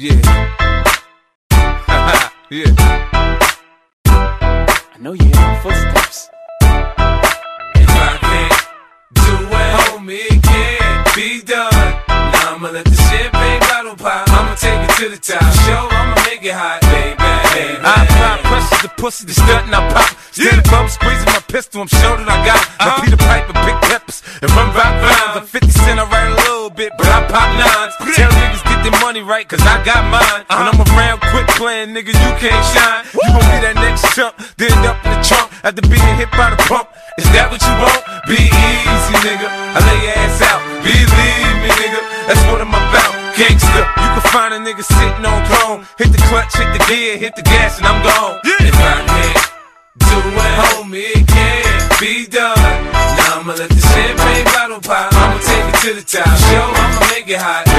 Yeah. yeah. I know you hear my footsteps. If I can't do it, homie, it can't be done. Now I'ma let the champagne bottle pop. I'ma take it to the top. Show, I'ma make it hot, baby. baby. I apply pressure to pussy, the stunt and I pop. Steady bum squeezing my pistol, I'm sure that I got it. My Peter Piper, big peppers, and run rock rhymes. A 50 cent, I write a little bit, but I pop nines. Tell niggas get their money right, cause I got mine. When I'm around quick playing, nigga, you can't shine. You gon' be that next chump, then up in the trunk after being hit by the pump. Is that what you want? Be easy, nigga. I lay your ass out. Believe me, nigga. That's what I'm about. Gangsta. You can find a nigga sitting on throne. Hit the clutch, hit the gear, hit the gas, and I'm gone. If I can't do it, homie, it can't be done. Now I'ma let the champagne bottle pop. I'ma take it to the top. Show, I'ma make it hot,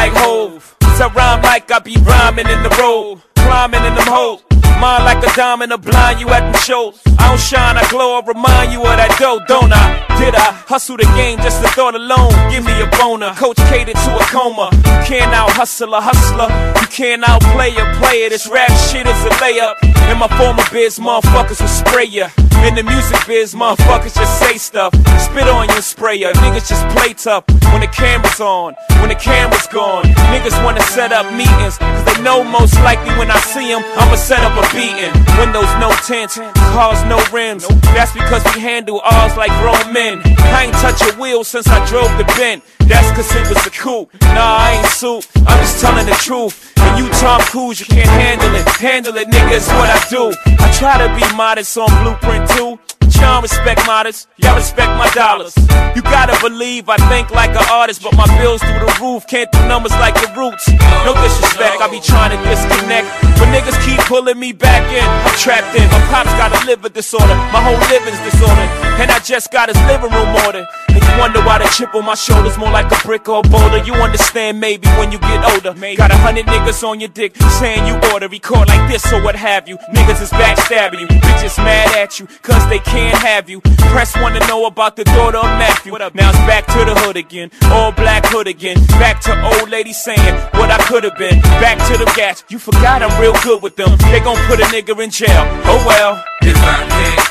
like Hove. So rhyme like I be rhyming in the road, climbing in them hoes. Mine like a diamond, a blind you at them shows. I don't shine, I glow, I remind you of that dough, don't I? Did I hustle the game just the thought alone? Give me a boner, coach catered to a coma. You can't out hustle a hustler, you can't outplay a player. This rap shit is a layup. In my former biz, motherfuckers will spray ya. In the music biz, motherfuckers just say stuff. Spit on your spray ya. Niggas just play tough when the camera's on, when the camera's gone. Niggas wanna set up meetings, cause they know most likely when I see them, I'ma set up a beating. Windows no tint, cars no rims. That's because we handle ours like grown men. I ain't touch a wheel since I drove the Bent. That's cause it was a coupe. Nah, I ain't suit, I'm just telling the truth. And you Tom Cruise, you can't handle it. Handle it, nigga, it's what I do. I try to be modest on Blueprint Two too. Y'all respect modest, y'all respect my dollars. You gotta believe I think like an artist, but my bills through the roof can't do numbers like the roots. No disrespect, I be trying to disconnect, but niggas keep pulling me back in. I'm trapped in. My pops got a liver disorder, my whole living's disordered, and I just got his living room ordered. And you wonder why the chip on my shoulder's more like a brick or a boulder. You understand maybe when you get older. Got a hundred niggas on your dick saying you oughta record like this or what have you. Niggas is backstabbing you, bitches mad at you, cause they can't have you. Press wanna know about the daughter of Matthew. What up? Now it's back to the hood again, all black hood again. Back to old lady saying what I could have been. Back to the gas, you forgot I'm real good with them. They gon' put a nigga in jail. Oh well. If I can't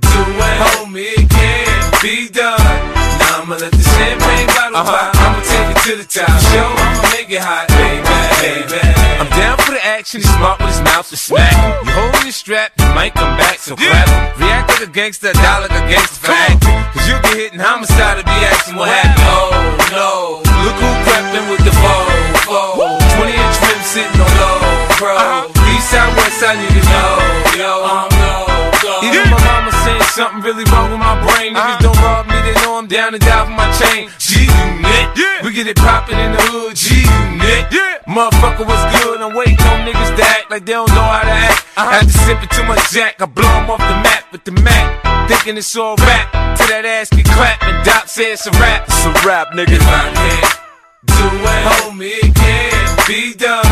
do it, homie, it can't be done. Now I'ma let the champagne bottle uh-huh. pop. I'ma take it to the top. Show, I'ma make it hot, baby, baby. I'm down for the action. He's smart with his mouth to smack. You holding your strap, you might come back, so clap. React like a gangster, die like a gangster for acting. Cause you get hit in homicide to be asking what happened. Oh no, look who crept in with the Volvo. 20 inch rim sitting on low, bro. Uh-huh. East side, west side, niggas know, yo. Uh-huh. I'm no go. Even my mama saying something really wrong with my brain. Niggas uh-huh. don't rob me, they know I'm down and die for my chain. G unit, we get it poppin' in the hood. G unit, motherfucker was good. I'm waiting on niggas to act like they don't know how to act. i had to After sipping too much Jack, I blow blow 'em off the map with the Mac. Thinking it's all rap, till that ass get clapped and Doc says it's a rap. It's a rap, nigga. If I can't do it, homie, it can't be done.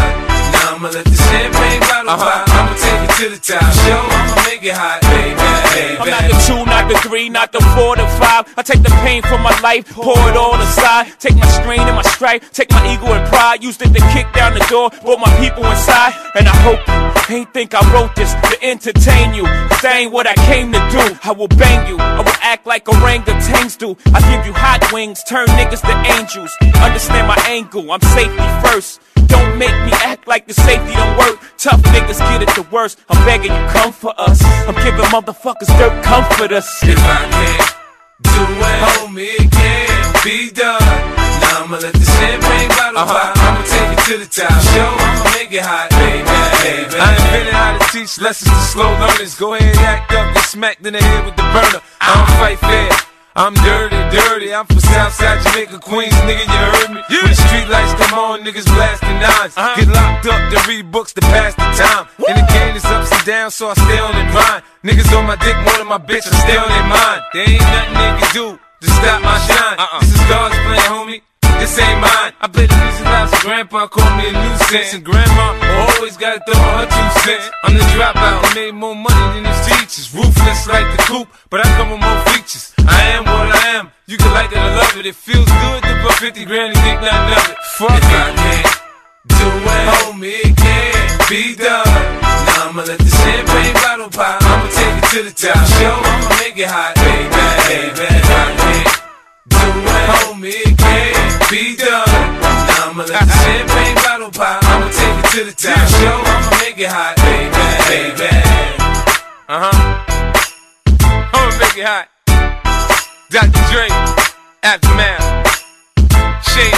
Now I'ma let the champagne pop. I'ma take it to the top. Show, I'ma make it hot, baby, baby. I'm not the two, not the three, not the four, the five. I take the pain from my life, pour it all aside. Take my strain and my strife, take my ego and pride. Used it to kick down the door, brought my people inside. And I hope you ain't think I wrote this to entertain you. Cause that ain't what I came to do. I will bang you, I will act like orangutans do. I give you hot wings, turn niggas to angels. Understand my angle, I'm safety first. Don't make me act like the safety don't work. Tough niggas get it the worst. I'm begging you, come for us. I'm giving motherfuckers dirt, comfort us. If I can't do it, homie, it can't be done. Now I'ma let the champagne bottle pop. I'ma take it to the top. Show, I'ma make it hot, baby, baby. I invented how to teach lessons to slow learners. Go ahead, and act up, get smacked in the head with the burner. I don't fight fair. I'm dirty, dirty. I'm from Southside Jamaica, Queens, nigga. You heard me? When the street lights come on, niggas blasting nines. Uh-huh. Get locked up to read books to pass the time. And the game is ups and downs, so I stay on the grind. Niggas on my dick more than my bitch, I stay on their mind. There ain't nothing they can do to stop my shine. Uh-uh. This is God's plan, homie. This ain't mine. I play the music loud, so grandpa called me a nuisance. And grandma always gotta throw her two cents. I'm the dropout who made more money than his teachers. Ruthless like the coupe, but I come with more features. I am what I am. You can like it or love it. It feels good to put 50 grand and think nothing of it. Fuck if I can't do it, homie, it can't be done. Now I'ma let the champagne bottle pop. I'ma take it to the top. Show, I'ma make it hot, baby, baby. I can't do it, homie, it can't be done. I'ma let the champagne bottle pop. I'ma take it to the top. Show, I'ma make it hot, baby, baby. Uh huh. I'ma make it hot. Dr. Dre, Aftermath, Shade